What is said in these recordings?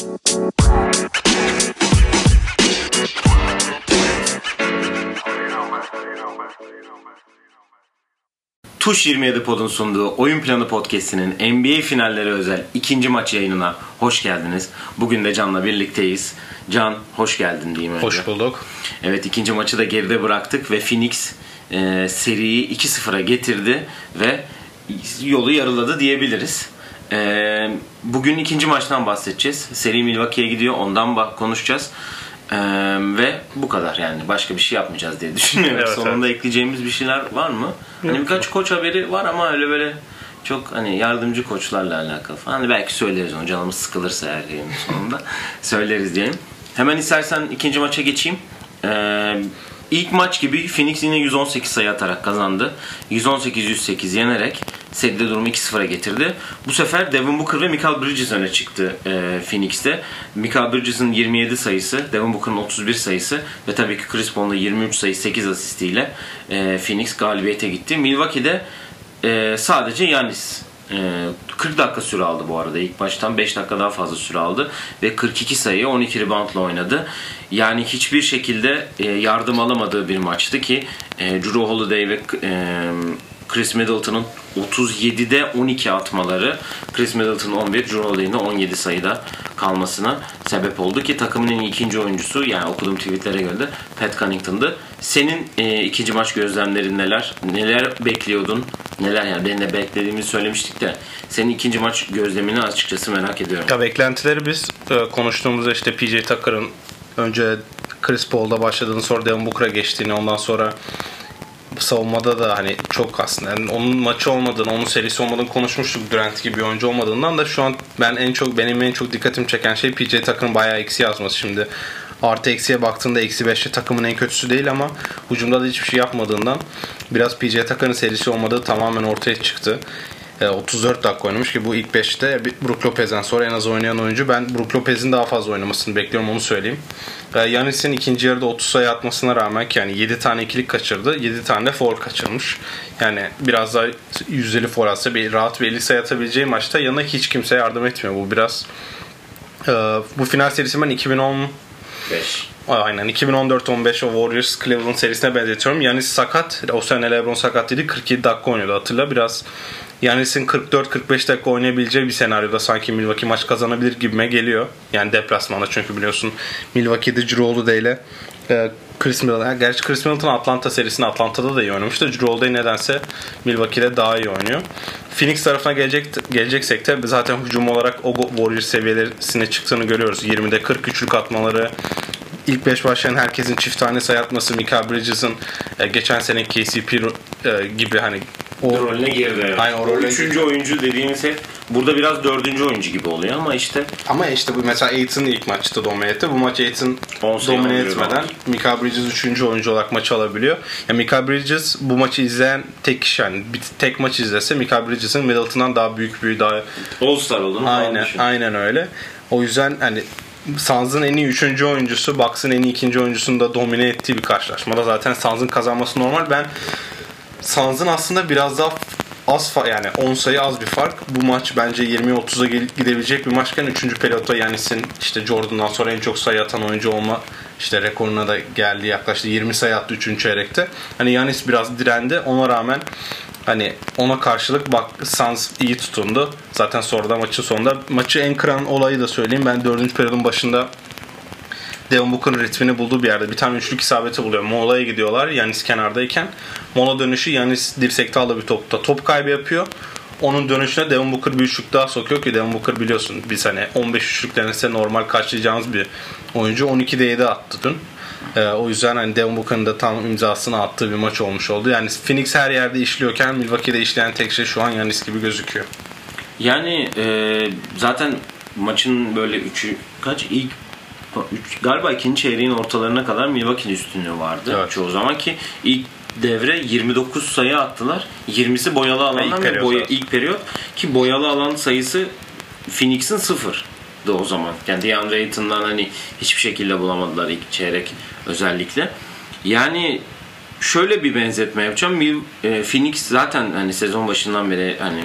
Tuş 27 Pod'un sunduğu Oyun Planı Podcast'inin NBA finalleri özel ikinci maç yayınına hoş geldiniz. Bugün de Can'la birlikteyiz. Can hoş geldin diyeyim önce. Hoş bulduk. Evet ikinci maçı da geride bıraktık ve Phoenix e, seriyi 2-0'a getirdi ve yolu yarıladı diyebiliriz. E, bugün ikinci maçtan bahsedeceğiz. Seri Milwaukee'ye gidiyor ondan bah- konuşacağız. E, ve bu kadar yani başka bir şey yapmayacağız diye düşünüyorum. Evet, Sonunda ekleyeceğimiz bir şeyler var mı? Hani birkaç koç haberi var ama öyle böyle çok hani yardımcı koçlarla alakalı falan. Hani belki söyleriz onu canımız sıkılırsa eğer yayının sonunda söyleriz diyelim. Hemen istersen ikinci maça geçeyim. Ee, ilk maç gibi Phoenix yine 118 sayı atarak kazandı. 118-108 yenerek seride durumu 2-0'a getirdi. Bu sefer Devin Booker ve Michael Bridges öne çıktı e, Phoenix'te. Michael Bridges'ın 27 sayısı, Devin Booker'ın 31 sayısı ve tabii ki Chris Paul'un da 23 sayı 8 asistiyle e, Phoenix galibiyete gitti. Milwaukee'de e, sadece Yanis e, 40 dakika süre aldı bu arada. İlk baştan 5 dakika daha fazla süre aldı. Ve 42 sayı 12 reboundla oynadı. Yani hiçbir şekilde e, yardım alamadığı bir maçtı ki e, Drew Holiday ve e, Chris Middleton'ın 37'de 12 atmaları Chris Middleton 11, Drew Holiday'in de 17 sayıda kalmasına sebep oldu ki takımın en iyi ikinci oyuncusu yani okuduğum tweetlere göre de Pat Connaughton'dı. Senin e, ikinci maç gözlemlerin neler? Neler bekliyordun? Neler yani benim de beklediğimizi söylemiştik de senin ikinci maç gözlemini açıkçası merak ediyorum. Ya beklentileri biz e, konuştuğumuzda işte PJ Tucker'ın önce Chris Paul'da başladığını sonra Devin Booker'a geçtiğini ondan sonra savunmada da hani çok aslında yani onun maçı olmadığını, onun serisi olmadığını konuşmuştuk Durant gibi bir oyuncu olmadığından da şu an ben en çok benim en çok dikkatimi çeken şey PJ Tucker'ın bayağı eksi yazması şimdi. Artı eksiye baktığında eksi 5'te takımın en kötüsü değil ama hücumda da hiçbir şey yapmadığından biraz PJ Tucker'ın serisi olmadığı tamamen ortaya çıktı. E, 34 dakika oynamış ki bu ilk 5'te Brook Lopez'den sonra en az oynayan oyuncu. Ben Brook Lopez'in daha fazla oynamasını bekliyorum onu söyleyeyim. E, Yanis'in ikinci yarıda 30 sayı atmasına rağmen ki yani 7 tane ikilik kaçırdı. 7 tane de foul kaçırmış. Yani biraz daha yüzdeli foul atsa bir rahat bir 50 sayı atabileceği maçta yanına hiç kimse yardım etmiyor. Bu biraz e, bu final serisi ben 2010 5. Aynen 2014-15 o Warriors Cleveland serisine benzetiyorum. Yanis sakat. O sene LeBron sakat dedi. 47 dakika oynuyordu hatırla. Biraz Yanis'in 44-45 dakika oynayabileceği bir senaryoda sanki Milwaukee maç kazanabilir gibime geliyor. Yani deplasmanda çünkü biliyorsun Milwaukee'de Drew Holiday ile e, Chris Middleton. Gerçi Chris Middleton Atlanta serisinde Atlanta'da da iyi oynamıştı. Drew Holiday nedense Milwaukee'de daha iyi oynuyor. Phoenix tarafına gelecek, geleceksek de zaten hücum olarak o Warriors seviyesine çıktığını görüyoruz. 20'de 40 üçlük atmaları, ilk 5 başlayan herkesin çift tane sayı atması, Mika Bridges'ın e, geçen sene KCP e, gibi hani o rolüne girdi. Evet. Aynen, o rolüne üçüncü oyuncu dediğimiz hep burada biraz dördüncü oyuncu gibi oluyor ama işte Ama işte bu mesela Aiton ilk maçta domine etti. Bu maç Aiton domine etmeden. Mika Bridges üçüncü oyuncu olarak maçı alabiliyor. Ya Mika Bridges bu maçı izleyen tek kişi yani bir tek maç izlese Mika Bridges'in Middleton'dan daha büyük bir daha All Star olduğunu aynen aynen öyle. O yüzden hani Suns'ın en iyi üçüncü oyuncusu, Bucks'ın en iyi ikinci oyuncusunu da domine ettiği bir karşılaşmada zaten Suns'ın kazanması normal. Ben Suns'ın aslında biraz daha az fa- yani 10 sayı az bir fark. Bu maç bence 20-30'a gel- gidebilecek bir maçken 3. periyotta Yanis'in işte Jordan'dan sonra en çok sayı atan oyuncu olma işte rekoruna da geldi yaklaştı 20 sayı attı 3. çeyrekte. Hani Yanis biraz direndi. Ona rağmen hani ona karşılık bak Suns iyi tutundu. Zaten sonra da maçın sonunda maçı en kıran olayı da söyleyeyim. Ben 4. periyodun başında Devin Booker'ın ritmini bulduğu bir yerde bir tane üçlük isabeti buluyor. Mola'ya gidiyorlar Yanis kenardayken. Mola dönüşü Yanis dirsekte aldı bir topta. Top kaybı yapıyor. Onun dönüşüne Devin Booker bir üçlük daha sokuyor ki Devin Booker biliyorsun bir sene 15 üçlük denese normal karşılayacağımız bir oyuncu. 12'de 7 attı dün. Ee, o yüzden hani Devin Booker'ın da tam imzasını attığı bir maç olmuş oldu. Yani Phoenix her yerde işliyorken Milwaukee'de işleyen tek şey şu an Yanis gibi gözüküyor. Yani e, zaten maçın böyle üçü kaç ilk galiba ikinci çeyreğin ortalarına kadar Milwaukee'nin üstünlüğü vardı Evet. çoğu zaman ki ilk devre 29 sayı attılar. 20'si boyalı alandan ve boya, ilk periyot ki boyalı alan sayısı Phoenix'in sıfır da o zaman. Yani DeAndre Ayton'dan hani hiçbir şekilde bulamadılar ilk çeyrek özellikle. Yani şöyle bir benzetme yapacağım. Mil- e, Phoenix zaten hani sezon başından beri hani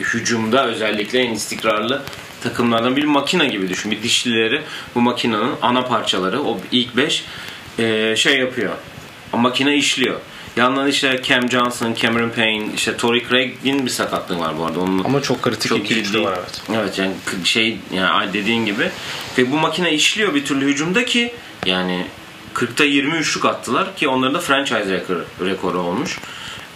hücumda özellikle en istikrarlı takımlardan bir makine gibi düşün. Bir dişlileri bu makinenin ana parçaları o ilk 5 şey yapıyor. O makine işliyor. Yandan işte Cam Johnson, Cameron Payne, işte Torrey Craig'in bir sakatlığı var bu arada. Onun Ama çok kritik çok iki üçlü ciddi- var evet. Evet yani şey yani dediğin gibi ve bu makine işliyor bir türlü hücumda ki yani 40'ta 23'lük attılar ki onların da franchise rekor, rekoru olmuş.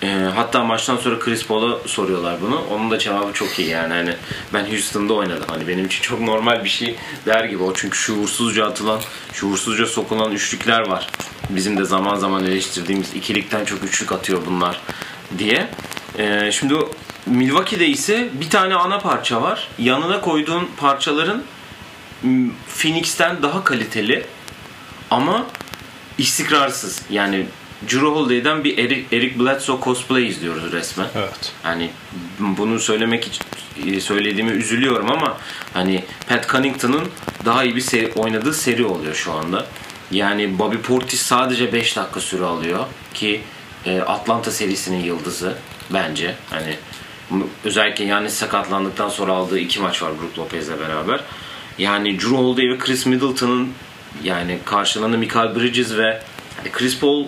Ee, hatta maçtan sonra Chris Paul'a soruyorlar bunu. Onun da cevabı çok iyi yani. Hani ben Houston'da oynadım. Hani benim için çok normal bir şey der gibi o. Çünkü şuursuzca atılan, şuursuzca sokulan üçlükler var. Bizim de zaman zaman eleştirdiğimiz ikilikten çok üçlük atıyor bunlar diye. Ee, şimdi Milwaukee'de ise bir tane ana parça var. Yanına koyduğun parçaların Phoenix'ten daha kaliteli ama istikrarsız. Yani Drew Holiday'den bir Eric, Eric Bledsoe cosplay izliyoruz resmen. Evet. Hani bunu söylemek için e, söylediğimi üzülüyorum ama hani Pat Cunnington'ın daha iyi bir seri, oynadığı seri oluyor şu anda. Yani Bobby Portis sadece 5 dakika süre alıyor ki e, Atlanta serisinin yıldızı bence. Hani özellikle yani sakatlandıktan sonra aldığı iki maç var Brook Lopez'le beraber. Yani Drew Holiday ve Chris Middleton'ın yani karşılarında Michael Bridges ve Chris Paul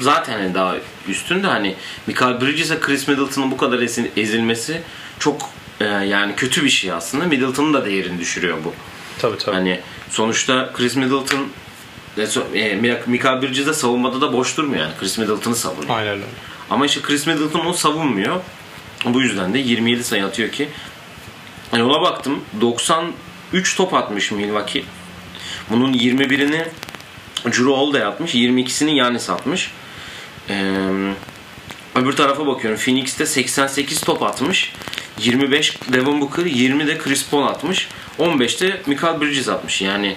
zaten hani daha üstün de hani Michael Bridges'e Chris Middleton'ın bu kadar ezil- ezilmesi çok e, yani kötü bir şey aslında. Middleton'ın da değerini düşürüyor bu. Tabii tabii. Hani sonuçta Chris Middleton e, e, Michael Bridges de savunmada da boş durmuyor yani. Chris Middleton'ı savunuyor. Aynen öyle. Ama işte Chris Middleton onu savunmuyor. Bu yüzden de 27 sayı atıyor ki hani ona baktım 93 top atmış Milwaukee. Bunun 21'ini Drew Holiday atmış. 22'sini Giannis atmış. Ee, öbür tarafa bakıyorum. Phoenix'te 88 top atmış. 25 Devin Booker, 20 de Chris Paul atmış. 15 de Michael Bridges atmış. Yani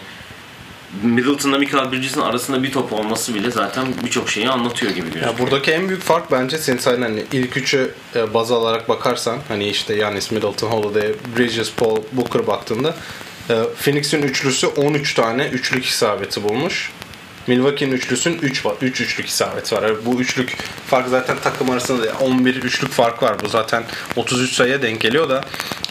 Middleton'la Michael Bridges'in arasında bir top olması bile zaten birçok şeyi anlatıyor gibi gözüküyor. Ya buradaki en büyük fark bence senin sayın hani ilk üçü e, baz alarak bakarsan hani işte Giannis, Middleton, Holiday, Bridges, Paul, Booker baktığında e, Phoenix'in üçlüsü 13 tane üçlük isabeti bulmuş. Milwaukee'nin üçlüsünün 3 var. 3 üçlük isabeti var. Yani bu üçlük fark zaten takım arasında da 11 üçlük fark var. Bu zaten 33 sayıya denk geliyor da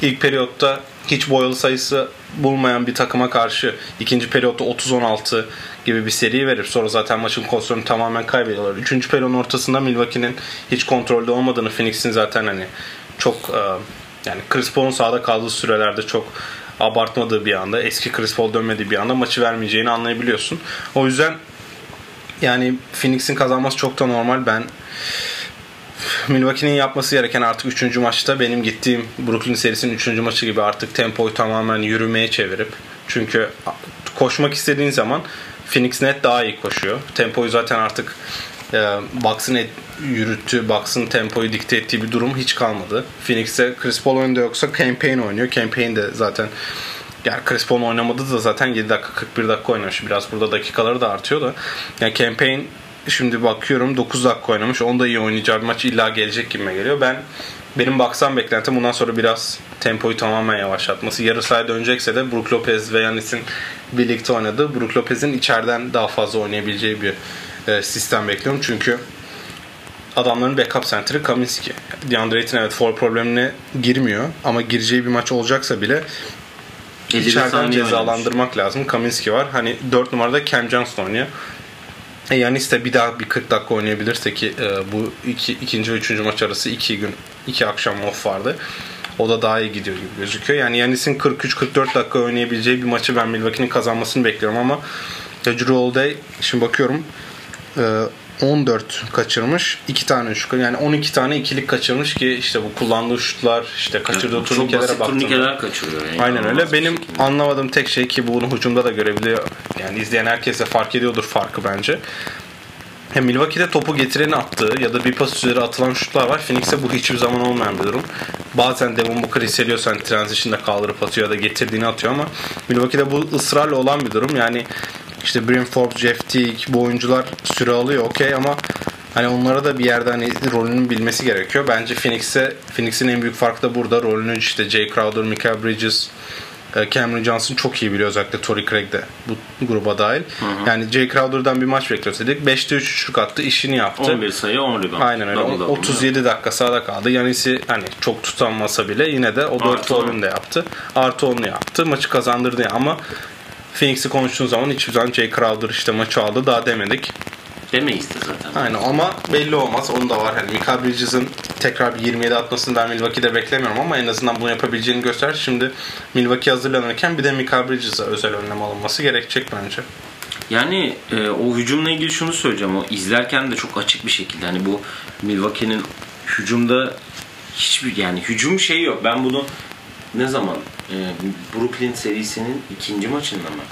ilk periyotta hiç boyalı sayısı bulmayan bir takıma karşı ikinci periyotta 30-16 gibi bir seri verip sonra zaten maçın kontrolünü tamamen kaybediyorlar. Üçüncü periyodun ortasında Milwaukee'nin hiç kontrolde olmadığını Phoenix'in zaten hani çok yani Chris Paul'un sahada kaldığı sürelerde çok abartmadığı bir anda, eski Chris Paul dönmediği bir anda maçı vermeyeceğini anlayabiliyorsun. O yüzden yani Phoenix'in kazanması çok da normal. Ben Milwaukee'nin yapması gereken artık 3. maçta benim gittiğim Brooklyn serisinin 3. maçı gibi artık tempoyu tamamen yürümeye çevirip çünkü koşmak istediğin zaman Phoenix net daha iyi koşuyor. Tempoyu zaten artık e, Bucks'ın et, yürüttüğü, Bucks'ın tempoyu dikte ettiği bir durum hiç kalmadı. Phoenix'te Chris Paul oyunda yoksa Campaign oynuyor. Campaign de zaten yani Chris Paul oynamadı da zaten 7 dakika 41 dakika oynamış. Biraz burada dakikaları da artıyor da. Yani Campaign şimdi bakıyorum 9 dakika oynamış. Onda iyi oynayacağı bir maç illa gelecek gibi geliyor. Ben benim baksan beklentim bundan sonra biraz tempoyu tamamen yavaşlatması. Yarı sahaya dönecekse de Brook Lopez ve Yanis'in birlikte oynadığı Brook Lopez'in içeriden daha fazla oynayabileceği bir e, sistem bekliyorum. Çünkü adamların backup center'ı Kaminski. DeAndre Ayton evet foul problemine girmiyor ama gireceği bir maç olacaksa bile 50 içeriden saniye oynamış. cezalandırmak lazım. Kaminski var. Hani 4 numarada Cam Johnson oynuyor. E Yanis de bir daha bir 40 dakika oynayabilirse ki e, bu iki, ikinci ve üçüncü maç arası iki gün, iki akşam off vardı. O da daha iyi gidiyor gibi gözüküyor. Yani Yanis'in 43-44 dakika oynayabileceği bir maçı ben Milwaukee'nin kazanmasını bekliyorum ama Drew Holiday şimdi bakıyorum 14 kaçırmış. 2 tane şut. Yani 12 tane ikilik kaçırmış ki işte bu kullandığı şutlar, işte kaçırdığı çok turnikelere baktığımda. turnikeler kaçırıyor. Yani. Aynen öyle. Benim şekilde. anlamadığım tek şey ki bunu hücumda da görebiliyor. Yani izleyen herkes de fark ediyordur farkı bence. Hem Milwaukee'de topu getireni attığı ya da bir pas üzeri atılan şutlar var. Phoenix'te bu hiçbir zaman olmayan bir durum. Bazen Devin Booker hissediyorsan transition'da kaldırıp atıyor ya da getirdiğini atıyor ama Milwaukee'de bu ısrarla olan bir durum. Yani işte Brim Forbes, Jeff Teague bu oyuncular süre alıyor okey ama hani onlara da bir yerde hani rolünü bilmesi gerekiyor. Bence Phoenix'e Phoenix'in en büyük farkı da burada. Rolünü işte Jay Crowder, Michael Bridges e, Cameron Johnson çok iyi biliyor özellikle Tory Craig de bu gruba dahil. Yani Jay Crowder'dan bir maç bekliyoruz dedik. 5'te 3 üçlük attı, işini yaptı. 11 sayı 10 rebound. Aynen öyle. Double double. 37 dakika sahada kaldı. Yanis'i hani çok tutanmasa bile yine de o 4 Artı on. golünü de yaptı. Artı 10'unu yaptı. Maçı kazandırdı ama Phoenix'i konuştuğun zaman hiçbir zaman Jay Crowder işte maçı aldı daha demedik. Demeyiz de zaten. Aynen ama belli olmaz. Onun da var. Hani Mika Bridges'in tekrar bir 27 atmasını ben Milwaukee'de beklemiyorum ama en azından bunu yapabileceğini göster. Şimdi Milwaukee hazırlanırken bir de Mika Bridges'e özel önlem alınması gerekecek bence. Yani e, o hücumla ilgili şunu söyleyeceğim. O izlerken de çok açık bir şekilde hani bu Milwaukee'nin hücumda hiçbir yani hücum şeyi yok. Ben bunu ne zaman e, Brooklyn serisinin ikinci maçında mı?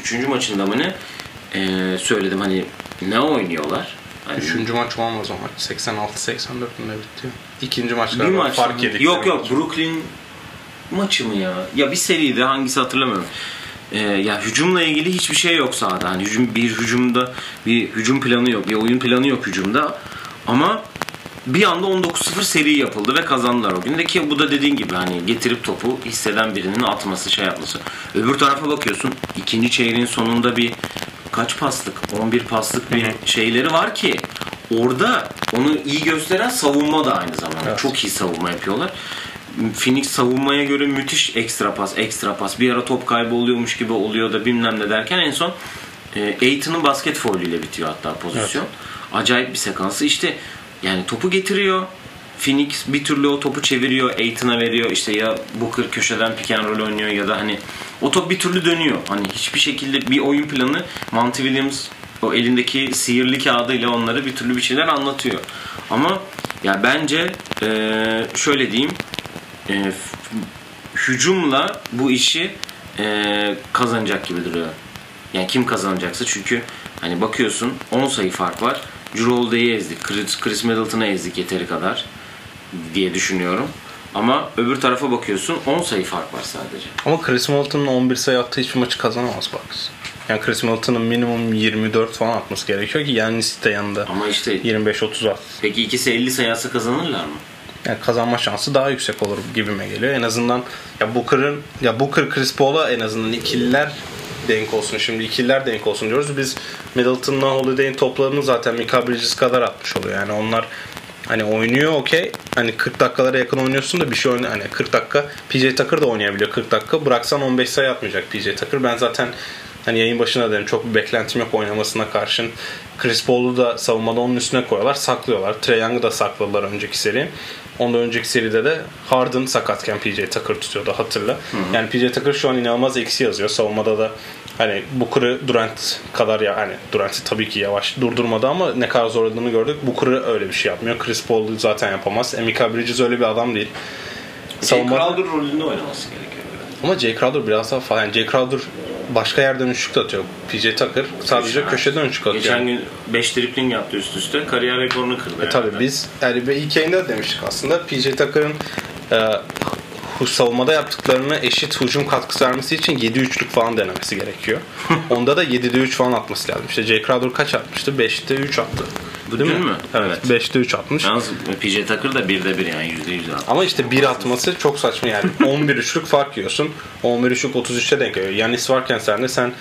Üçüncü maçında mı ne? E, söyledim hani ne oynuyorlar? Hani Üçüncü maç olmaz o maç. 86-84'ünde bitti. İkinci maç bir maç fark yedik. Yok yok Brooklyn maçı mı ya? Ya bir seriydi hangisi hatırlamıyorum. Ee, ya hücumla ilgili hiçbir şey yok sahada. Hani hücum bir hücumda bir hücum planı yok, bir oyun planı yok hücumda. Ama bir anda 19-0 seri yapıldı ve kazandılar o gün de ki bu da dediğin gibi hani getirip topu hisseden birinin atması şey yapması. Öbür tarafa bakıyorsun ikinci çeyreğin sonunda bir kaç paslık 11 paslık bir şeyleri var ki orada onu iyi gösteren savunma da aynı zamanda. Evet. Çok iyi savunma yapıyorlar. Phoenix savunmaya göre müthiş ekstra pas, ekstra pas. Bir ara top kaybı oluyormuş gibi oluyor da bilmem ne derken en son e, Aiton'un basket faulüyle bitiyor hatta pozisyon. Acayip bir sekansı. İşte yani topu getiriyor. Phoenix bir türlü o topu çeviriyor, Aiton'a veriyor. İşte ya Booker köşeden pick and roll oynuyor ya da hani o top bir türlü dönüyor. Hani hiçbir şekilde bir oyun planı Monty Williams o elindeki sihirli kağıdıyla onları bir türlü bir şeyler anlatıyor. Ama ya bence e, şöyle diyeyim e, hücumla bu işi e, kazanacak gibi duruyor. Yani kim kazanacaksa çünkü hani bakıyorsun 10 sayı fark var. Drew Holiday'i ezdik. Chris, Chris Middleton'ı ezdik yeteri kadar diye düşünüyorum. Ama öbür tarafa bakıyorsun 10 sayı fark var sadece. Ama Chris Middleton'ın 11 sayı attığı hiçbir maçı kazanamaz Bucks. Yani Chris Middleton'ın minimum 24 falan atması gerekiyor ki Yannis de yanında Ama işte 25-30 at. peki ikisi 50 sayı atsa kazanırlar mı? Yani kazanma şansı daha yüksek olur gibime geliyor. En azından ya Booker'ın ya Booker Chris Paul'a en azından ikililer denk olsun. Şimdi ikililer denk olsun diyoruz. Biz Middleton'la Holiday'in toplarını zaten Mika kadar atmış oluyor. Yani onlar hani oynuyor okey. Hani 40 dakikalara yakın oynuyorsun da bir şey oyna hani 40 dakika PJ Tucker da oynayabiliyor 40 dakika. Bıraksan 15 sayı atmayacak PJ Tucker. Ben zaten hani yayın başına dedim çok bir beklentim yok oynamasına karşın. Chris Paul'u da savunmada onun üstüne koyuyorlar, saklıyorlar. Trey Young'ı da sakladılar önceki seri. Ondan önceki seride de Harden sakatken PJ Tucker tutuyordu hatırla. Yani PJ Tucker şu an inanılmaz eksi yazıyor. Savunmada da hani Booker'ı Durant kadar ya hani Durant'i tabii ki yavaş durdurmadı ama ne kadar zorladığını gördük. Booker'ı öyle bir şey yapmıyor. Chris Paul zaten yapamaz. Emika Bridges öyle bir adam değil. Jay Savunma- Crowder rolünde oynaması gerekiyor. ama Jay Crowder biraz daha falan. Yani Jay Crowder başka yerden üçlük atıyor. PJ Tucker sadece Geçen- köşeden üçlük atıyor. Geçen gün 5 dribling yaptı üst üste. Kariyer rekorunu kırdı. E yani. tabii biz yani ilk yayında demiştik aslında PJ Tucker'ın e, savunmada yaptıklarını eşit hücum katkısı vermesi için 7 üçlük falan denemesi gerekiyor. Onda da 7'de 3 falan atması lazım. İşte Jay Crowder kaç atmıştı? 5'te 3 attı. Bu Değil dün mi? mü? Evet. 5'te 3 atmış. Yalnız PJ Tucker da 1'de 1 yani %100 attı. Ama işte bir atması çok saçma yani. 11 üçlük fark yiyorsun. 11 üçlük 33'e denk geliyor. Yanis varken sen de sen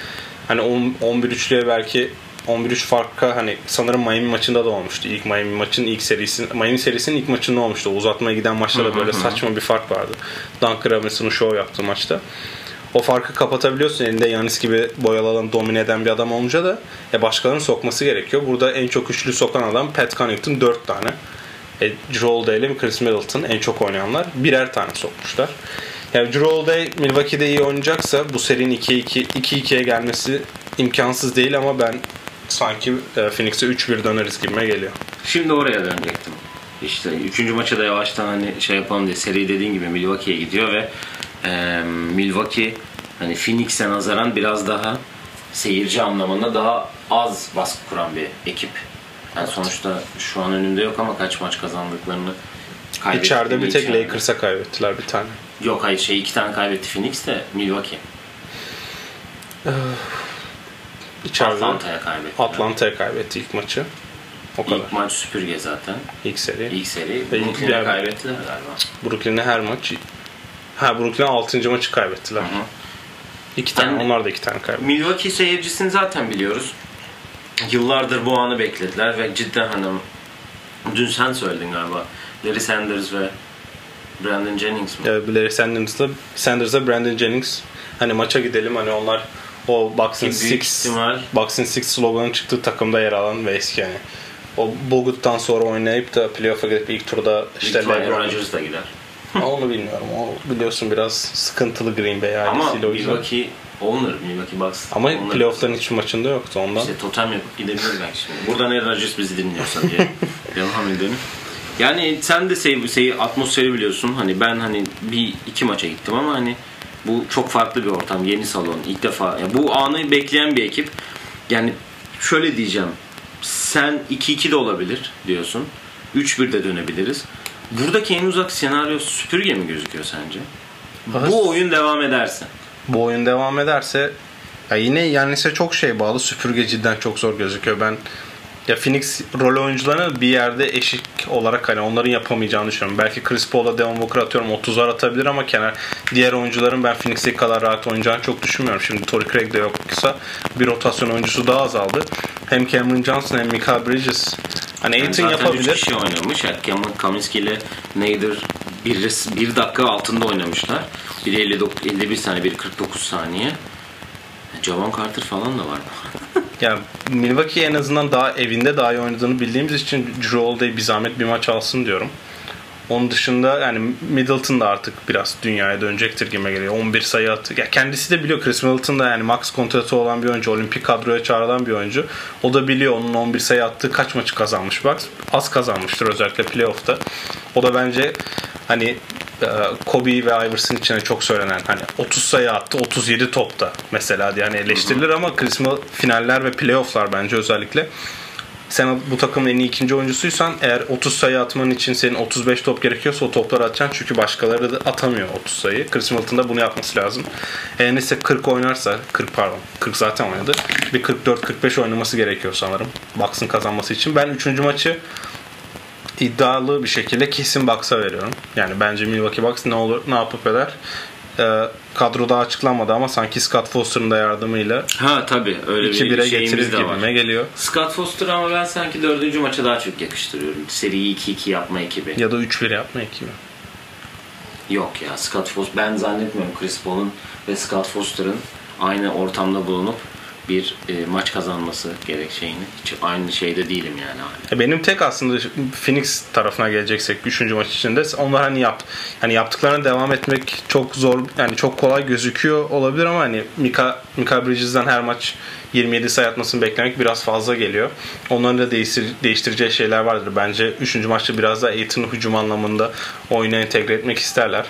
hani 10 11 üçlüğe belki 11 3 farka hani sanırım Miami maçında da olmuştu. İlk Miami maçın ilk serisi Miami serisinin ilk maçında olmuştu. O Uzatmaya giden maçta da böyle saçma bir fark vardı. Duncan Robinson'ın show yaptığı maçta. O farkı kapatabiliyorsun elinde Yanis gibi boyalı alanı domine eden bir adam olunca da e, başkalarının sokması gerekiyor. Burada en çok üçlü sokan adam Pat Connaughton 4 tane. E, Drew Holiday ile Chris Middleton en çok oynayanlar birer tane sokmuşlar. Yani Drew Holiday Milwaukee'de iyi oynayacaksa bu serinin 2-2 2-2'ye gelmesi imkansız değil ama ben sanki e, Phoenix'e 3-1 döneriz gibime geliyor. Şimdi oraya dönecektim. İşte 3. maça da yavaştan hani şey yapalım diye seri dediğin gibi Milwaukee'ye gidiyor ve e, Milwaukee hani Phoenix'e nazaran biraz daha seyirci anlamında daha az baskı kuran bir ekip. Yani sonuçta şu an önümde yok ama kaç maç kazandıklarını kaybettiklerini İçeride bir tek içeride. Lakers'a kaybettiler bir tane. Yok hayır şey iki tane kaybetti Phoenix de Milwaukee. İçeride Atlanta'ya kaybetti. Atlanta'ya kaybetti ilk maçı. O kadar. İlk maç süpürge zaten. İlk seri. İlk seri. Brooklyn'e kaybettiler galiba. Brooklyn'e her maç Ha Brooklyn 6. maçı kaybettiler. İki tane. Yani- onlar da iki tane kaybetti. Milwaukee seyircisini zaten biliyoruz. Yıllardır bu anı beklediler ve cidden hani dün sen söyledin galiba. Larry Sanders ve Brandon Jennings mi? Ee, Larry Sanders'da, Sanders'da Brandon Jennings hani maça gidelim hani onlar o Boxing Six ihtimal- Boxing Six sloganı çıktığı takımda yer alan ve eski yani. O Bogut'tan sonra oynayıp da playoff'a gidip ilk turda İşte LeBron. Rodgers da gider. Ama Onu bilmiyorum. O biliyorsun biraz sıkıntılı Green Bay Ama ailesiyle o yüzden. Milwaukee owner, Milwaukee Bucks. Ama owner. playoff'ların hiçbir maçında yoktu ondan. İşte totem yapıp gidebiliriz belki şimdi. Buradan Aaron Rodgers bizi dinliyorsa diye devam edelim. Yani sen de şey, şey, atmosferi biliyorsun. Hani ben hani bir iki maça gittim ama hani bu çok farklı bir ortam. Yeni salon. ilk defa. Yani bu anı bekleyen bir ekip. Yani şöyle diyeceğim. Sen 2-2 de olabilir diyorsun. 3-1 de dönebiliriz. Buradaki en uzak senaryo süpürge mi gözüküyor sence? Bu oyun devam ederse. bu oyun devam ederse ya yine Yannis'e çok şey bağlı. Süpürge cidden çok zor gözüküyor. Ben ya Phoenix rol oyuncularına bir yerde eşik olarak hani onların yapamayacağını düşünüyorum. Belki Chris Paul'a Devon Booker atıyorum 30'lar atabilir ama kenar diğer oyuncuların ben Phoenix'teki kadar rahat oynayacağını çok düşünmüyorum. Şimdi Torrey Craig de yoksa bir rotasyon oyuncusu daha azaldı. Hem Cameron Johnson hem Mikael Bridges hani Yani zaten yapabilir. üç kişi oynamış. Yani Cameron Kaminski ile Nader bir, bir dakika altında oynamışlar. Biri 59, 51 saniye, biri 49 saniye. Javon Carter falan da var. Yani Milwaukee en azından daha evinde daha iyi oynadığını bildiğimiz için Drew Holiday bir zahmet bir maç alsın diyorum. Onun dışında yani Middleton da artık biraz dünyaya dönecektir gibi geliyor. 11 sayı attı. Ya kendisi de biliyor Chris Middleton da yani max kontratı olan bir oyuncu. Olimpik kadroya çağrılan bir oyuncu. O da biliyor onun 11 sayı attığı kaç maçı kazanmış. Bak az kazanmıştır özellikle playoff'ta. O da bence hani e, Kobe ve Iverson için de çok söylenen hani 30 sayı attı 37 topta mesela diye hani eleştirilir ama Chris finaller ve playoff'lar bence özellikle sen bu takımın en iyi ikinci oyuncusuysan eğer 30 sayı atman için senin 35 top gerekiyorsa o topları atacaksın çünkü başkaları da atamıyor 30 sayı. Chris Middleton da bunu yapması lazım. Eğer ise 40 oynarsa 40 pardon 40 zaten oynadı. Bir 44-45 oynaması gerekiyor sanırım. Bucks'ın kazanması için. Ben 3. maçı iddialı bir şekilde kesin Bucks'a veriyorum. Yani bence Milwaukee Bucks ne olur ne yapıp eder. Ee, kadro daha açıklanmadı ama sanki Scott Foster'ın da yardımıyla Ha tabii öyle 2-1'e bir getirir şeyimiz de var. gibime geliyor. Scott Foster ama ben sanki dördüncü maça daha çok yakıştırıyorum. Seriyi 2-2 yapma ekibi. Ya da 3-1 yapma ekibi. Yok ya Scott Foster ben zannetmiyorum Chris Paul'un ve Scott Foster'ın aynı ortamda bulunup bir e, maç kazanması gerekeceğini hiç aynı şeyde değilim yani. E, Benim tek aslında Phoenix tarafına geleceksek 3. maç içinde onlar hani yap hani yaptıklarına devam etmek çok zor yani çok kolay gözüküyor olabilir ama hani Mika Mika Bridges'den her maç 27 sayı atmasını beklemek biraz fazla geliyor. Onların da değiştir, değiştireceği şeyler vardır. Bence 3. maçta biraz daha Aiton'u hücum anlamında oyuna entegre etmek isterler.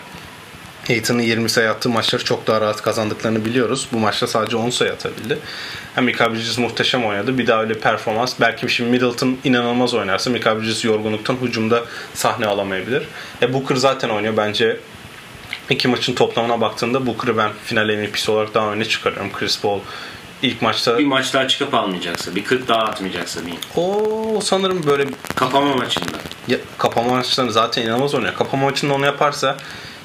Aiton'un 20 sayı attığı maçları çok daha rahat kazandıklarını biliyoruz. Bu maçta sadece 10 sayı atabildi. Hem Mikael Bridges muhteşem oynadı. Bir daha öyle performans. Belki şimdi Middleton inanılmaz oynarsa Mikael Bridges yorgunluktan hücumda sahne alamayabilir. E Booker zaten oynuyor. Bence iki maçın toplamına baktığında Booker'ı ben final MVP'si olarak daha öne çıkarıyorum. Chris Paul ilk maçta Bir maç daha çıkıp almayacaksa, bir 40 daha atmayacaksa diyeyim. o sanırım böyle Kapama maçında. ya, kapama maçlarını zaten inanılmaz oynuyor. Kapama maçında onu yaparsa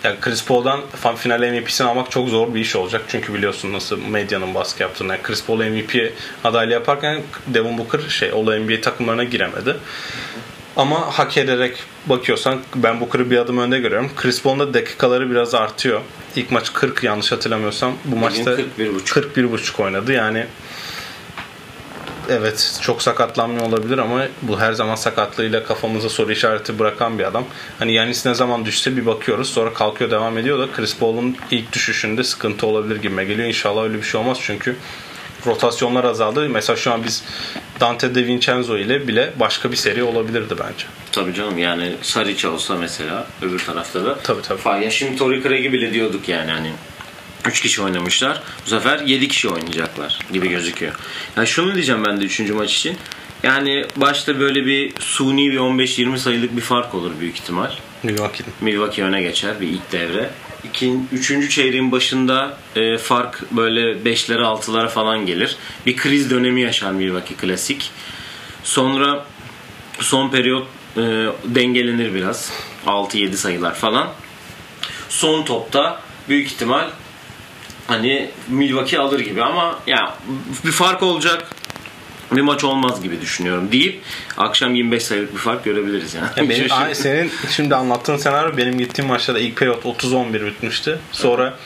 ya Chris Paul'dan final MVP'sini almak çok zor bir iş olacak. Çünkü biliyorsun nasıl medyanın baskı yaptığını. Yani Chris Paul MVP adaylığı yaparken Devin Booker şey All NBA takımlarına giremedi. Ama hak ederek bakıyorsan ben Booker'ı bir adım önde görüyorum. Chris Paul'un da dakikaları biraz artıyor. İlk maç 40 yanlış hatırlamıyorsam. Bu maçta 41,5. 41.5 oynadı. Yani evet çok sakatlanmıyor olabilir ama bu her zaman sakatlığıyla kafamıza soru işareti bırakan bir adam. Hani Yanis ne zaman düşse bir bakıyoruz sonra kalkıyor devam ediyor da Chris Paul'un ilk düşüşünde sıkıntı olabilir gibime geliyor. İnşallah öyle bir şey olmaz çünkü rotasyonlar azaldı. Mesela şu an biz Dante De Vincenzo ile bile başka bir seri olabilirdi bence. Tabii canım yani Saric olsa mesela öbür tarafta da. Tabii, tabii. Ya şimdi Torrey Craig'i bile diyorduk yani hani 3 kişi oynamışlar. Bu sefer 7 kişi oynayacaklar gibi gözüküyor. Yani şunu diyeceğim ben de 3. maç için. Yani başta böyle bir suni bir 15-20 sayılık bir fark olur büyük ihtimal. Milwaukee'nin. Milwaukee öne geçer bir ilk devre. İkin, üçüncü çeyreğin başında e, fark böyle 5'lere 6'lara falan gelir. Bir kriz dönemi yaşar Milwaukee klasik. Sonra son periyot e, dengelenir biraz. 6-7 sayılar falan. son topta büyük ihtimal hani Milwaukee alır gibi ama ya bir fark olacak bir maç olmaz gibi düşünüyorum deyip akşam 25 sayılık bir fark görebiliriz yani. Ya benim, Ay, senin şimdi anlattığın senaryo benim gittiğim maçta da ilk periyot 30-11 bitmişti. Sonra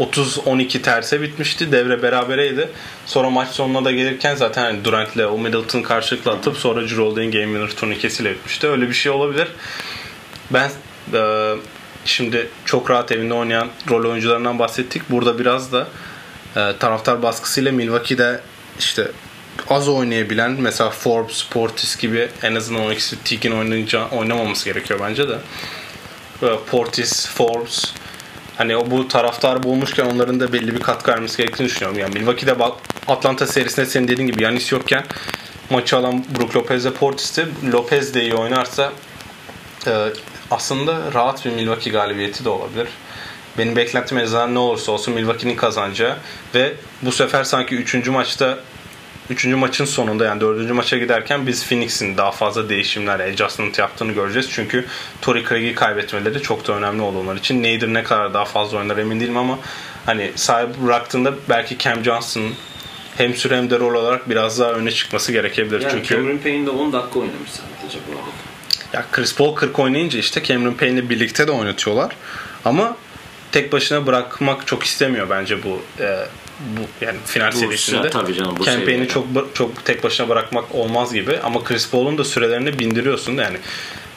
30-12 terse bitmişti. Devre berabereydi. Sonra maç sonuna da gelirken zaten hani Durant ile o Middleton karşılıklı atıp sonra Holiday'in Game Winner turnikesiyle bitmişti. Öyle bir şey olabilir. Ben e, şimdi çok rahat evinde oynayan rol oyuncularından bahsettik. Burada biraz da e, taraftar baskısıyla Milwaukee'de işte az oynayabilen mesela Forbes, Portis gibi en azından o ikisi Teague'in oynamaması gerekiyor bence de. E, Portis, Forbes hani o bu taraftar bulmuşken onların da belli bir katkı vermesi gerektiğini düşünüyorum. Yani Milwaukee'de Atlanta serisinde senin dediğin gibi Yanis yokken maçı alan Brook Lopez ve Portis'te Lopez de iyi oynarsa e, aslında rahat bir Milwaukee galibiyeti de olabilir. Benim beklentim en ne olursa olsun Milwaukee'nin kazanacağı ve bu sefer sanki 3. maçta 3. maçın sonunda yani 4. maça giderken biz Phoenix'in daha fazla değişimler, adjustment yaptığını göreceğiz. Çünkü Tory Craig'i kaybetmeleri çok da önemli oldu onlar için. Nader ne kadar daha fazla oynar emin değilim ama hani sahip bıraktığında belki Cam Johnson hem süre hem de rol olarak biraz daha öne çıkması gerekebilir. Yani Çünkü Cameron Payne de 10 dakika oynamış sadece bu arada. Ya Chris Paul 40 oynayınca işte Cameron Payne'le birlikte de oynatıyorlar. Ama tek başına bırakmak çok istemiyor bence bu e, bu yani final Bu serisinde. se- tabii canım, bu Campaign'i çok çok tek başına bırakmak olmaz gibi ama Chris Paul'un da sürelerini bindiriyorsun yani.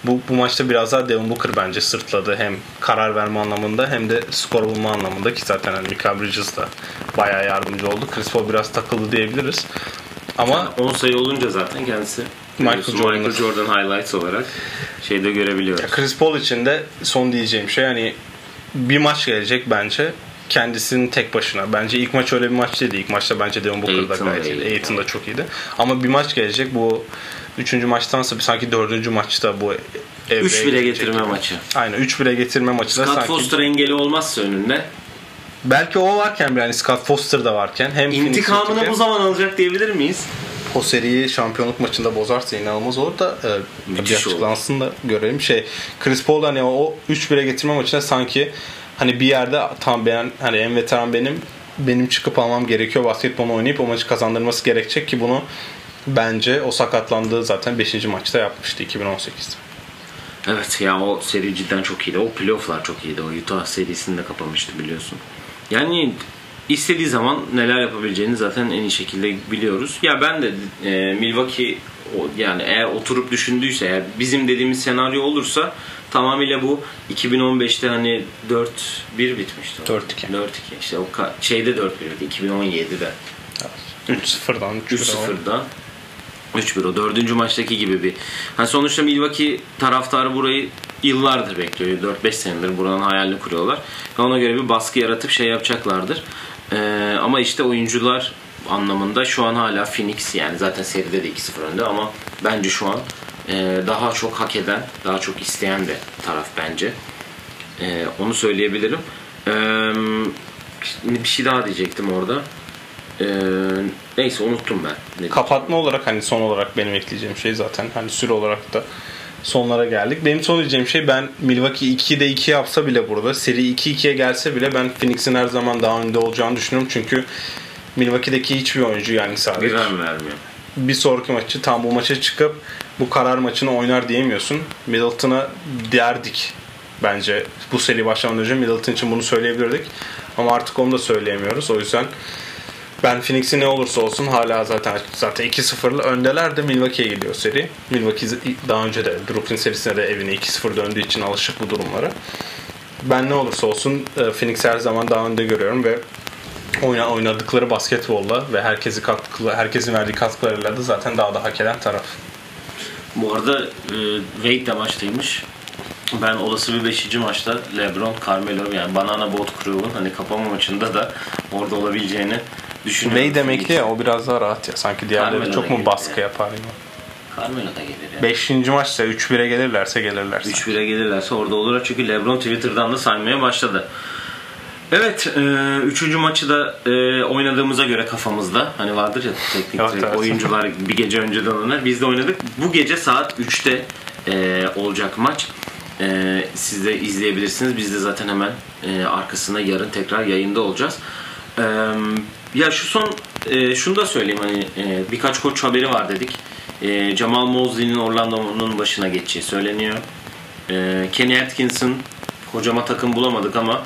Bu, bu maçta biraz daha Devin Booker bence sırtladı hem karar verme anlamında hem de skor bulma anlamında ki zaten hani Michael Bridges da bayağı yardımcı oldu. Chris Paul biraz takıldı diyebiliriz. Ama 10 sayı olunca zaten kendisi Michael Jordan'ın- Michael Jordan highlights olarak şeyde görebiliyoruz. Chris Paul için de son diyeceğim şey hani bir maç gelecek bence kendisinin tek başına. Bence ilk maç öyle bir maç değildi. İlk maçta bence Devin Booker da Ayton da gayet iyiydi. iyiydi. Ayton da çok iyiydi. Ama bir maç gelecek bu üçüncü maçtansa sanki dördüncü maçta bu evreye 3 bile getirme gibi. maçı. Aynen 3 bile getirme maçı da Scott sanki. Foster engeli olmazsa önünde Belki o varken yani Scott Foster da varken hem intikamını bu zaman alacak diyebilir miyiz? O seriyi şampiyonluk maçında bozarsa inanılmaz olur da e, bir olur. açıklansın da görelim. Şey Chris Paul hani o 3-1'e getirme maçında sanki hani bir yerde tam ben hani en veteran benim benim çıkıp almam gerekiyor basketbol oynayıp o maçı kazandırması gerekecek ki bunu bence o sakatlandığı zaten 5. maçta yapmıştı 2018'de. Evet ya o seri cidden çok iyiydi. O playofflar çok iyiydi. O Utah serisini de kapamıştı biliyorsun. Yani istediği zaman neler yapabileceğini zaten en iyi şekilde biliyoruz. Ya ben de e, Milwaukee yani eğer oturup düşündüyse eğer bizim dediğimiz senaryo olursa tamamıyla bu 2015'te hani 4-1 bitmişti. o. 4-2. 4-2 işte o ka- şeyde 4-1 bitti 2017'de. 3-0'dan 3-0'dan 3-1 o dördüncü maçtaki gibi bir. Hani sonuçta Milwaukee taraftarı burayı yıllardır bekliyor. 4-5 senedir buranın hayalini kuruyorlar. Ona göre bir baskı yaratıp şey yapacaklardır. Ee, ama işte oyuncular anlamında şu an hala Phoenix yani zaten seride de 2-0 önde ama bence şu an e, daha çok hak eden, daha çok isteyen de taraf bence. E, onu söyleyebilirim. E, bir şey daha diyecektim orada. E, neyse unuttum ben. Ne Kapatma olarak hani son olarak benim ekleyeceğim şey zaten hani süre olarak da sonlara geldik. Benim son diyeceğim şey ben Milwaukee 2'de 2 yapsa bile burada seri 2-2'ye gelse bile ben Phoenix'in her zaman daha önde olacağını düşünüyorum. Çünkü Milwaukee'deki hiçbir oyuncu yani sadece Güven vermiyor. bir sonraki maçı tam bu maça çıkıp bu karar maçını oynar diyemiyorsun. Middleton'a derdik bence bu seri başlamadan önce Middleton için bunu söyleyebilirdik. Ama artık onu da söyleyemiyoruz. O yüzden ben Phoenix'in ne olursa olsun hala zaten zaten 2-0'lı öndeler de Milwaukee'ye gidiyor seri. Milwaukee daha önce de Brooklyn serisinde de evine 2-0 döndüğü için alışık bu durumlara. Ben ne olursa olsun e, Phoenix her zaman daha önde görüyorum ve oyna, oynadıkları basketbolla ve herkesi katkı, herkesin verdiği katkılarıyla da zaten daha da hak eden taraf. Bu arada e, Wade de maçtaymış. Ben olası bir 5. maçta LeBron, Carmelo yani Banana Boat Crew'un hani kapama maçında da orada olabileceğini düşünüyorum. Way demekli ya o biraz daha rahat ya. Sanki diğerleri çok mu baskı ya. yapar gibi. Carmelo da gelir ya. Beşinci maçta 3-1'e gelirlerse gelirlerse. 3-1'e gelirlerse orada olurlar. Çünkü LeBron Twitter'dan da saymaya başladı. Evet, e, üçüncü maçı da e, oynadığımıza göre kafamızda. Hani vardır ya teknik Evet, evet. oyuncular bir gece önceden oynar. Biz de oynadık. Bu gece saat 3'te e, olacak maç. e, siz de izleyebilirsiniz. Biz de zaten hemen e, arkasında yarın tekrar yayında olacağız. E, ya şu son e, şunu da söyleyeyim hani e, birkaç koç haberi var dedik. E, Jamal Mosley'nin Orlando'nun başına geçeceği söyleniyor. E, Kenny Atkinson kocama takım bulamadık ama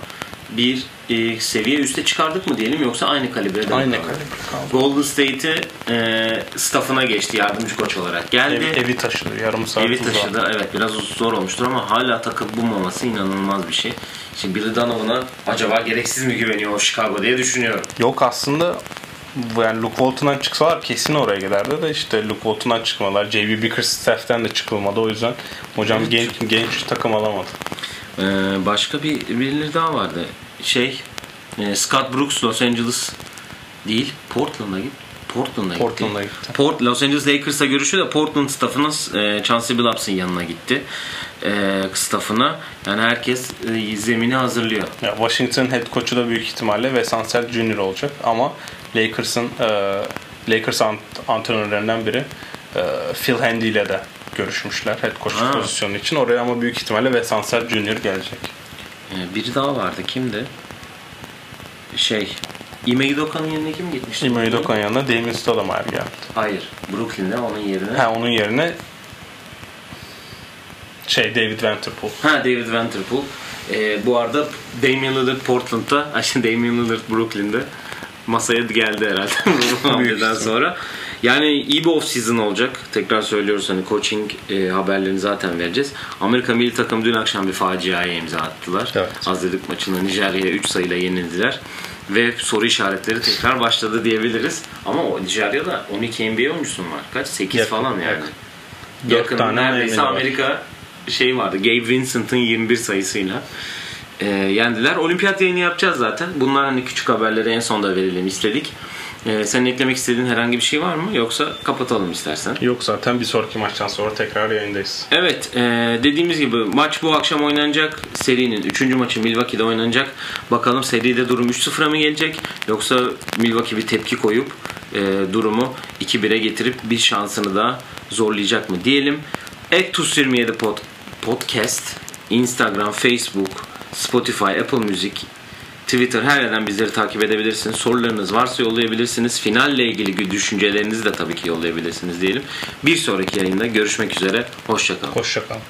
bir e, seviye üste çıkardık mı diyelim yoksa aynı kalibrede Aynı kaldı? kalibre kaldı. Golden State'i e, staffına geçti yardımcı koç olarak geldi. Evi, evi taşıdı yarım saat Evi taşıdı. Evet biraz zor olmuştur ama hala takım bulmaması inanılmaz bir şey. Şimdi Billy Donovan'a acaba gereksiz mi güveniyor Chicago diye düşünüyorum. Yok aslında yani Luke Walton'dan çıksalar kesin oraya giderdi de işte Luke Walton'dan çıkmalar. J.B. Bickers staff'ten de çıkılmadı o yüzden hocam genç genç takım alamadı. Ee, başka bir birileri daha vardı. Şey e, Scott Brooks Los Angeles değil Portland'a gitti. Portland'a gitti. Portland'a gitti. Port, Los Angeles Lakers'a görüşüyor da Portland staffına e, Chauncey Billups'ın yanına gitti. E, staffına. Yani herkes e, zemini hazırlıyor. Ya Washington head coach'u da büyük ihtimalle Wes Unseld Jr. olacak ama Lakers'ın e, Lakers ant- antrenörlerinden biri e, Phil Handy ile de görüşmüşler head coach Ha. pozisyonu için. Oraya ama büyük ihtimalle Wes Unseld Jr. gelecek. E, biri daha vardı. Kimdi? Şey Ime Udoka'nın yerine kim gitmişti? Ime Udoka'nın yanına Damien Stoudemire geldi. Hayır. Brooklyn'de onun yerine. Ha onun yerine şey David Vanterpool. Ha David Vanterpool. Ee, bu arada Damian Lillard Portland'da, şimdi Damian Lillard Brooklyn'de masaya geldi herhalde bu hamleden sonra. Yani iyi bir off season olacak. Tekrar söylüyoruz hani coaching e, haberlerini zaten vereceğiz. Amerika milli takım dün akşam bir faciaya imza attılar. Evet. Hazırlık maçında Nijerya'ya 3 sayıyla yenildiler. Ve soru işaretleri tekrar başladı diyebiliriz. Ama o Nijerya'da 12 NBA oyuncusu mu var? Kaç? 8 Yakın, falan yani. yakın. Yakın tane neredeyse emini var. Amerika şey vardı. Gabe Vincent'ın 21 sayısıyla e, yendiler. Olimpiyat yayını yapacağız zaten. Bunlar hani küçük haberleri en sonda verelim istedik. E, senin eklemek istediğin herhangi bir şey var mı? Yoksa kapatalım istersen. Yok zaten bir sonraki maçtan sonra tekrar yayındayız. Evet, e, dediğimiz gibi maç bu akşam oynanacak. Serinin 3. maçı Milwaukee'de oynanacak. Bakalım seride durum 3-0'a mı gelecek? Yoksa Milwaukee bir tepki koyup e, durumu 2-1'e getirip bir şansını da zorlayacak mı diyelim. Ektus 27 pod, Podcast, Instagram, Facebook, Spotify, Apple Music, Twitter her yerden bizleri takip edebilirsiniz. Sorularınız varsa yollayabilirsiniz. Finalle ilgili düşüncelerinizi de tabii ki yollayabilirsiniz diyelim. Bir sonraki yayında görüşmek üzere. Hoşçakalın. Hoşçakalın.